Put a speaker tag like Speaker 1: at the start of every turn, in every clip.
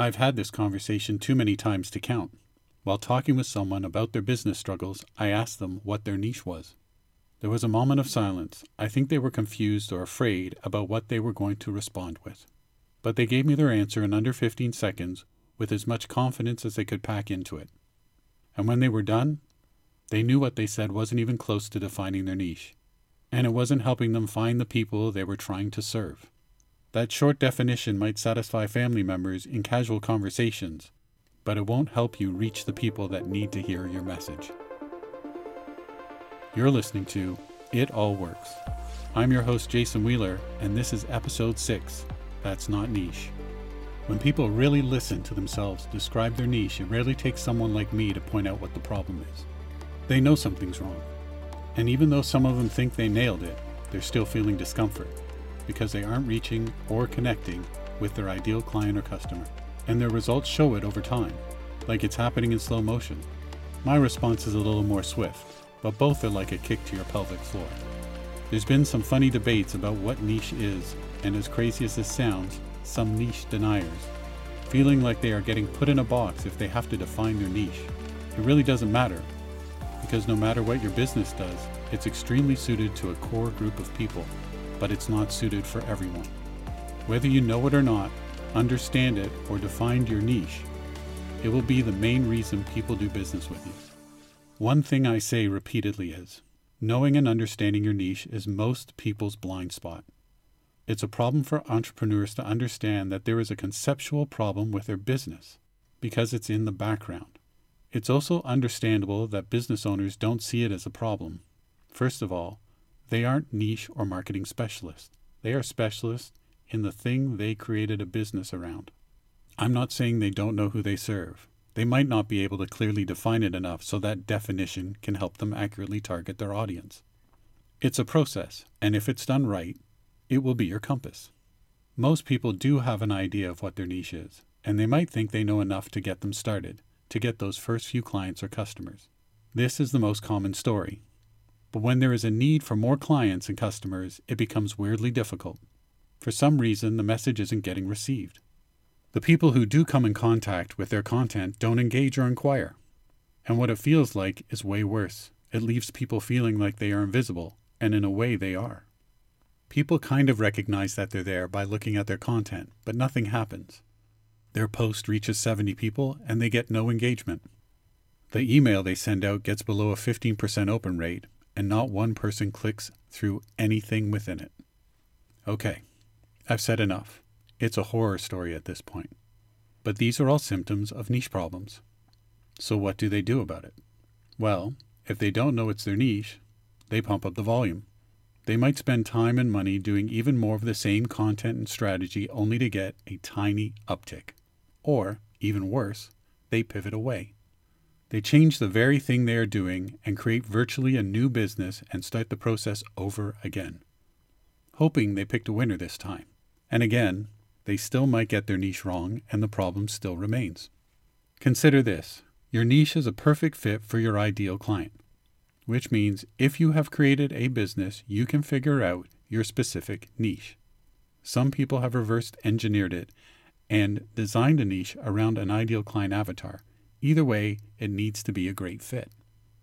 Speaker 1: I've had this conversation too many times to count. While talking with someone about their business struggles, I asked them what their niche was. There was a moment of silence. I think they were confused or afraid about what they were going to respond with. But they gave me their answer in under 15 seconds with as much confidence as they could pack into it. And when they were done, they knew what they said wasn't even close to defining their niche, and it wasn't helping them find the people they were trying to serve. That short definition might satisfy family members in casual conversations, but it won't help you reach the people that need to hear your message. You're listening to It All Works. I'm your host, Jason Wheeler, and this is episode 6 That's Not Niche. When people really listen to themselves describe their niche, it rarely takes someone like me to point out what the problem is. They know something's wrong. And even though some of them think they nailed it, they're still feeling discomfort because they aren't reaching or connecting with their ideal client or customer. And their results show it over time, like it's happening in slow motion. My response is a little more swift, but both are like a kick to your pelvic floor. There's been some funny debates about what niche is, and as crazy as this sounds, some niche deniers, feeling like they are getting put in a box if they have to define their niche. It really doesn't matter, because no matter what your business does, it's extremely suited to a core group of people, but it's not suited for everyone. Whether you know it or not, understand it, or define your niche, it will be the main reason people do business with you. One thing I say repeatedly is knowing and understanding your niche is most people's blind spot. It's a problem for entrepreneurs to understand that there is a conceptual problem with their business because it's in the background. It's also understandable that business owners don't see it as a problem. First of all, they aren't niche or marketing specialists. They are specialists in the thing they created a business around. I'm not saying they don't know who they serve. They might not be able to clearly define it enough so that definition can help them accurately target their audience. It's a process, and if it's done right, it will be your compass. Most people do have an idea of what their niche is, and they might think they know enough to get them started, to get those first few clients or customers. This is the most common story. But when there is a need for more clients and customers, it becomes weirdly difficult. For some reason, the message isn't getting received. The people who do come in contact with their content don't engage or inquire. And what it feels like is way worse. It leaves people feeling like they are invisible, and in a way, they are. People kind of recognize that they're there by looking at their content, but nothing happens. Their post reaches 70 people and they get no engagement. The email they send out gets below a 15% open rate, and not one person clicks through anything within it. Okay, I've said enough. It's a horror story at this point. But these are all symptoms of niche problems. So, what do they do about it? Well, if they don't know it's their niche, they pump up the volume. They might spend time and money doing even more of the same content and strategy only to get a tiny uptick. Or, even worse, they pivot away. They change the very thing they are doing and create virtually a new business and start the process over again, hoping they picked a winner this time. And again, they still might get their niche wrong and the problem still remains. Consider this your niche is a perfect fit for your ideal client which means if you have created a business, you can figure out your specific niche. Some people have reversed engineered it and designed a niche around an ideal client avatar. Either way, it needs to be a great fit.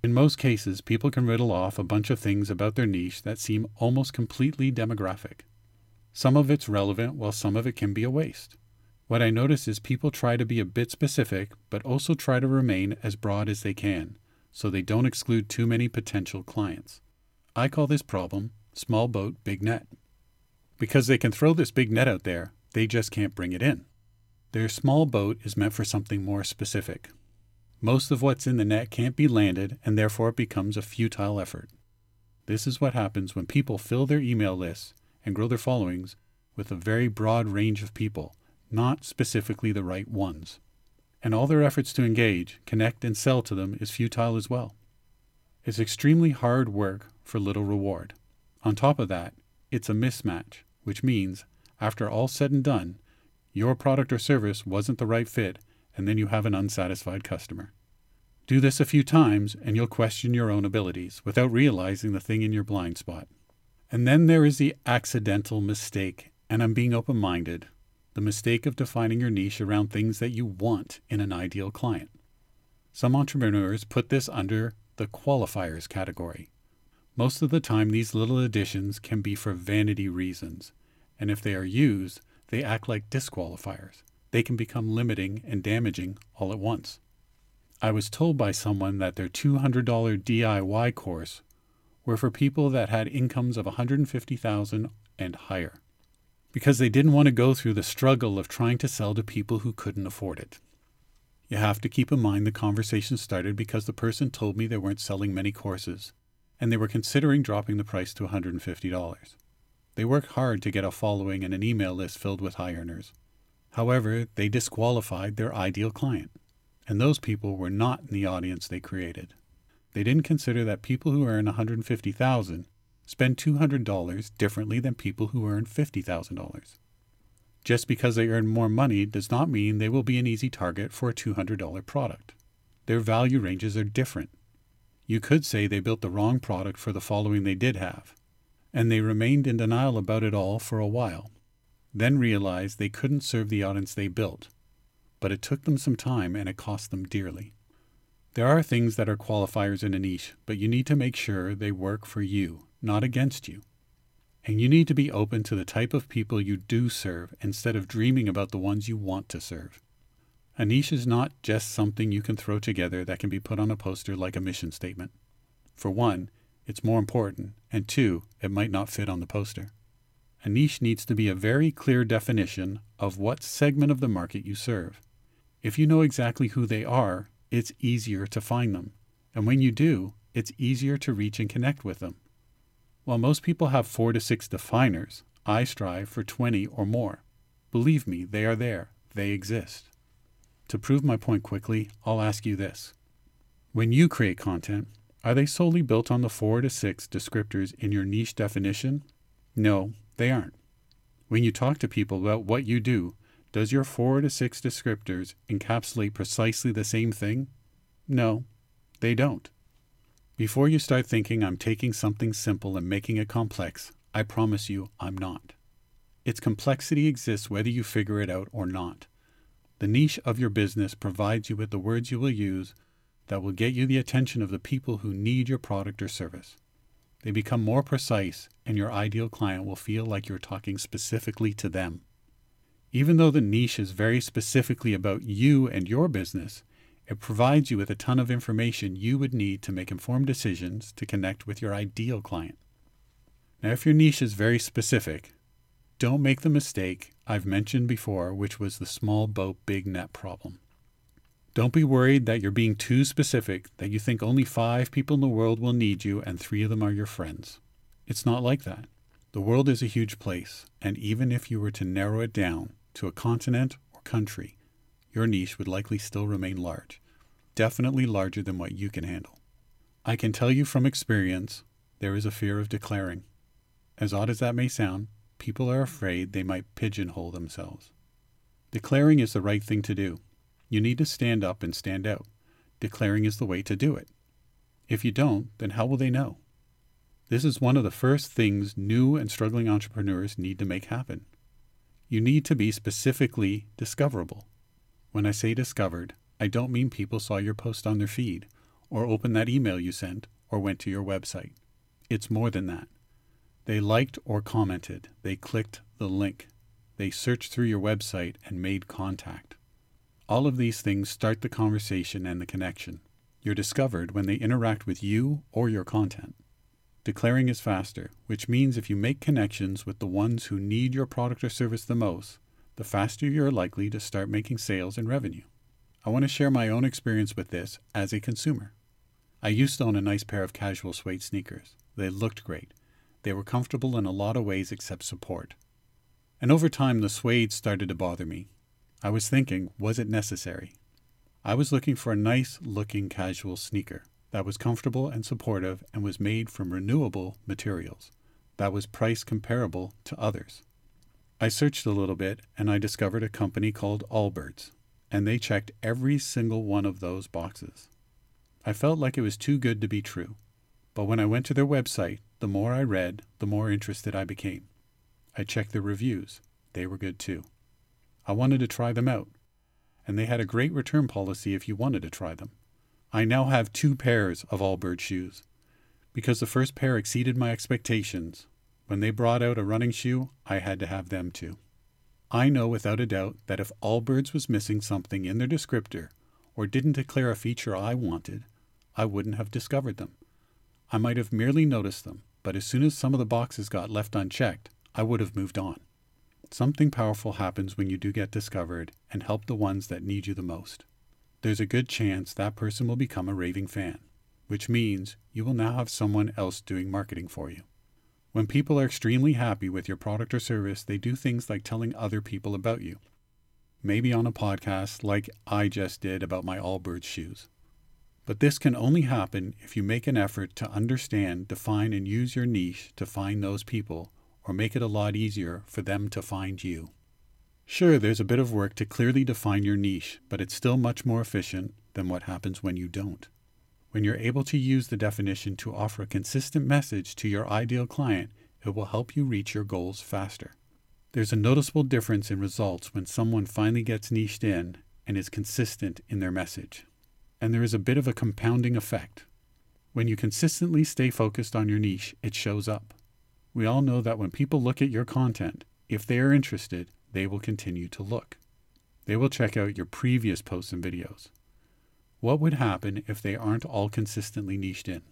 Speaker 1: In most cases, people can riddle off a bunch of things about their niche that seem almost completely demographic. Some of it's relevant, while some of it can be a waste. What I notice is people try to be a bit specific, but also try to remain as broad as they can so they don't exclude too many potential clients. I call this problem small boat, big net. Because they can throw this big net out there, they just can't bring it in. Their small boat is meant for something more specific. Most of what's in the net can't be landed, and therefore it becomes a futile effort. This is what happens when people fill their email lists and grow their followings with a very broad range of people, not specifically the right ones and all their efforts to engage, connect, and sell to them is futile as well. It's extremely hard work for little reward. On top of that, it's a mismatch, which means, after all said and done, your product or service wasn't the right fit, and then you have an unsatisfied customer. Do this a few times, and you'll question your own abilities without realizing the thing in your blind spot. And then there is the accidental mistake, and I'm being open minded. the mistake of defining your niche around things that you want in an ideal client. Some entrepreneurs put this under the qualifiers category. Most of the time, these little additions can be for vanity reasons, and if they are used, they act like disqualifiers. They can become limiting and damaging all at once. I was told by someone that their $200 DIY course were for people that had incomes of 150,000 and higher because they didn't want to go through the struggle of trying to sell to people who couldn't afford it. You have to keep in mind the conversation started because the person told me they weren't selling many courses and they were considering dropping the price to $150. They work hard to get a following and an email list filled with high earners. However, they disqualified their ideal client, and those people were not in the audience they created. They didn't consider that people who earn 150,000 spend $200 differently than people who earn $50,000. Just because they earn more money does not mean they will be an easy target for a $200 product. Their value ranges are different. You could say they built the wrong product for the following they did have, and they remained in denial about it all for a while, then realized they couldn't serve the audience they built. But it took them some time and it cost them dearly. There are things that are qualifiers in a niche, but you need to make sure they work for you not against you. And you need to be open to the type of people you do serve instead of dreaming about the ones you want to serve. A niche is not just something you can throw together that can be put on a poster like a mission statement. For one, it's more important, and two, it might not fit on the poster. A niche needs to be a very clear definition of what segment of the market you serve. If you know exactly who they are, it's easier to find them. And when you do, it's easier to reach and connect with them. While most people have four to six definers, I strive for 20 or more. Believe me, they are there. They exist. To prove my point quickly, I'll ask you this. When you create content, are they solely built on the four to six descriptors in your niche definition? No, they aren't. When you talk to people about what you do, does your four to six descriptors encapsulate precisely the same thing? No, they don't. Before you start thinking I'm taking something simple and making it complex, I promise you I'm not. Its complexity exists whether you figure it out or not. The niche of your business provides you with the words you will use that will get you the attention of the people who need your product or service. They become more precise, and your ideal client will feel like you're talking specifically to them. Even though the niche is very specifically about you and your business, it provides you with a ton of information you would need to make informed decisions to connect with your ideal client. Now, if your niche is very specific, don't make the mistake I've mentioned before, which was the small boat, big net problem. Don't be worried that you're being too specific, that you think only five people in the world will need you and three of them are your friends. It's not like that. The world is a huge place, and even if you were to narrow it down to a continent or country, your niche would likely still remain large, definitely larger than what you can handle. I can tell you from experience, there is a fear of declaring. As odd as that may sound, people are afraid they might pigeonhole themselves. Declaring is the right thing to do. You need to stand up and stand out. Declaring is the way to do it. If you don't, then how will they know? This is one of the first things new and struggling entrepreneurs need to make happen. You need to be specifically discoverable. When I say discovered, I don't mean people saw your post on their feed, or opened that email you sent, or went to your website. It's more than that. They liked or commented, they clicked the link, they searched through your website and made contact. All of these things start the conversation and the connection. You're discovered when they interact with you or your content. Declaring is faster, which means if you make connections with the ones who need your product or service the most, the faster you're likely to start making sales and revenue. I want to share my own experience with this as a consumer. I used to own a nice pair of casual suede sneakers. They looked great. They were comfortable in a lot of ways except support. And over time, the suede started to bother me. I was thinking, was it necessary? I was looking for a nice looking casual sneaker that was comfortable and supportive and was made from renewable materials, that was price comparable to others. I searched a little bit and I discovered a company called Allbirds, and they checked every single one of those boxes. I felt like it was too good to be true, but when I went to their website, the more I read, the more interested I became. I checked the reviews, they were good too. I wanted to try them out. And they had a great return policy if you wanted to try them. I now have two pairs of Allbirds shoes. Because the first pair exceeded my expectations, when they brought out a running shoe, I had to have them too. I know without a doubt that if Allbirds was missing something in their descriptor or didn't declare a feature I wanted, I wouldn't have discovered them. I might have merely noticed them, but as soon as some of the boxes got left unchecked, I would have moved on. Something powerful happens when you do get discovered and help the ones that need you the most. There's a good chance that person will become a raving fan, which means you will now have someone else doing marketing for you. When people are extremely happy with your product or service, they do things like telling other people about you. Maybe on a podcast like I just did about my Allbirds shoes. But this can only happen if you make an effort to understand, define, and use your niche to find those people, or make it a lot easier for them to find you. Sure, there's a bit of work to clearly define your niche, but it's still much more efficient than what happens when you don't. When you're able to use the definition to offer a consistent message to your ideal client, it will help you reach your goals faster. There's a noticeable difference in results when someone finally gets niched in and is consistent in their message. And there is a bit of a compounding effect. When you consistently stay focused on your niche, it shows up. We all know that when people look at your content, if they are interested, they will continue to look. They will check out your previous posts and videos. What would happen if they aren't all consistently niched in?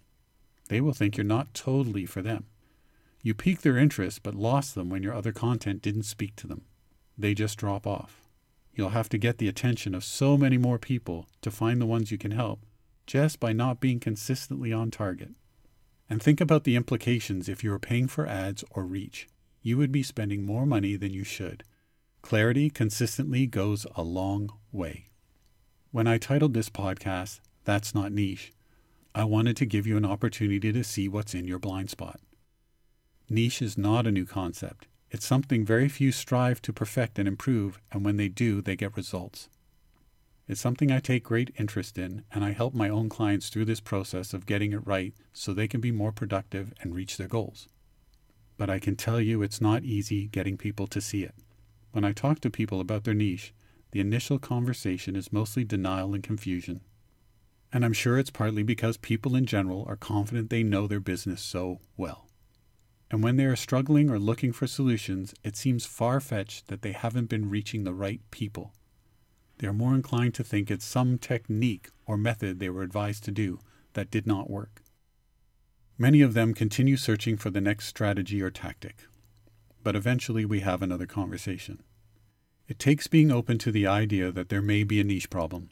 Speaker 1: They will think you're not totally for them. You piqued their interest but lost them when your other content didn't speak to them. They just drop off. You'll have to get the attention of so many more people to find the ones you can help just by not being consistently on target. And think about the implications if you were paying for ads or reach. You would be spending more money than you should. Clarity consistently goes a long way. When I titled this podcast, That's Not Niche, I wanted to give you an opportunity to see what's in your blind spot. Niche is not a new concept. It's something very few strive to perfect and improve, and when they do, they get results. It's something I take great interest in, and I help my own clients through this process of getting it right so they can be more productive and reach their goals. But I can tell you it's not easy getting people to see it. When I talk to people about their niche, the initial conversation is mostly denial and confusion. And I'm sure it's partly because people in general are confident they know their business so well. And when they are struggling or looking for solutions, it seems far fetched that they haven't been reaching the right people. They are more inclined to think it's some technique or method they were advised to do that did not work. Many of them continue searching for the next strategy or tactic. But eventually we have another conversation. It takes being open to the idea that there may be a niche problem.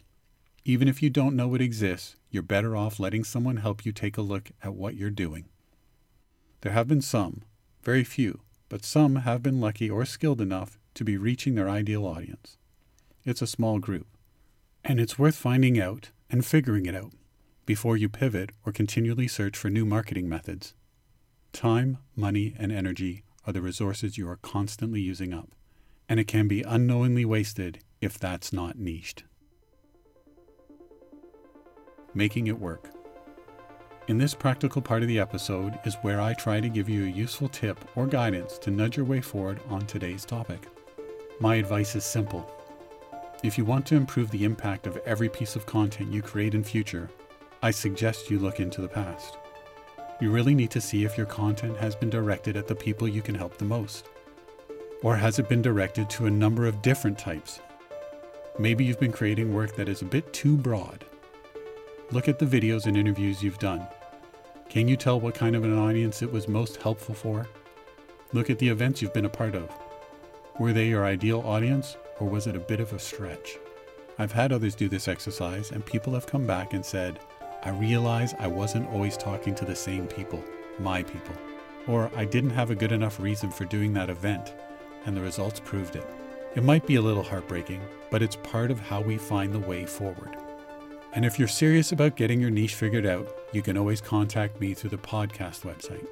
Speaker 1: Even if you don't know it exists, you're better off letting someone help you take a look at what you're doing. There have been some, very few, but some have been lucky or skilled enough to be reaching their ideal audience. It's a small group, and it's worth finding out and figuring it out before you pivot or continually search for new marketing methods. Time, money, and energy are the resources you are constantly using up and it can be unknowingly wasted if that's not niched. Making it work. In this practical part of the episode is where I try to give you a useful tip or guidance to nudge your way forward on today's topic. My advice is simple. If you want to improve the impact of every piece of content you create in future, I suggest you look into the past. You really need to see if your content has been directed at the people you can help the most. Or has it been directed to a number of different types? Maybe you've been creating work that is a bit too broad. Look at the videos and interviews you've done. Can you tell what kind of an audience it was most helpful for? Look at the events you've been a part of. Were they your ideal audience, or was it a bit of a stretch? I've had others do this exercise, and people have come back and said, I realize I wasn't always talking to the same people, my people. Or I didn't have a good enough reason for doing that event, and the results proved it. It might be a little heartbreaking, but it's part of how we find the way forward. And if you're serious about getting your niche figured out, you can always contact me through the podcast website.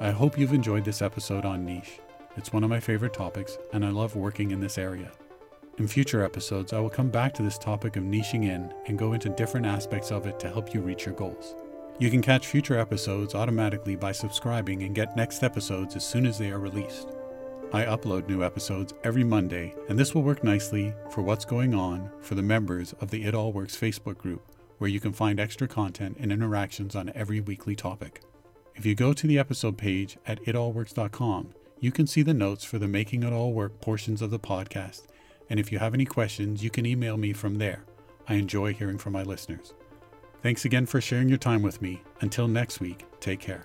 Speaker 1: I hope you've enjoyed this episode on niche. It's one of my favorite topics, and I love working in this area. In future episodes, I will come back to this topic of niching in and go into different aspects of it to help you reach your goals. You can catch future episodes automatically by subscribing and get next episodes as soon as they are released. I upload new episodes every Monday, and this will work nicely for what's going on for the members of the It All Works Facebook group, where you can find extra content and interactions on every weekly topic. If you go to the episode page at itallworks.com, you can see the notes for the Making It All Work portions of the podcast, and if you have any questions, you can email me from there. I enjoy hearing from my listeners. Thanks again for sharing your time with me. Until next week, take care.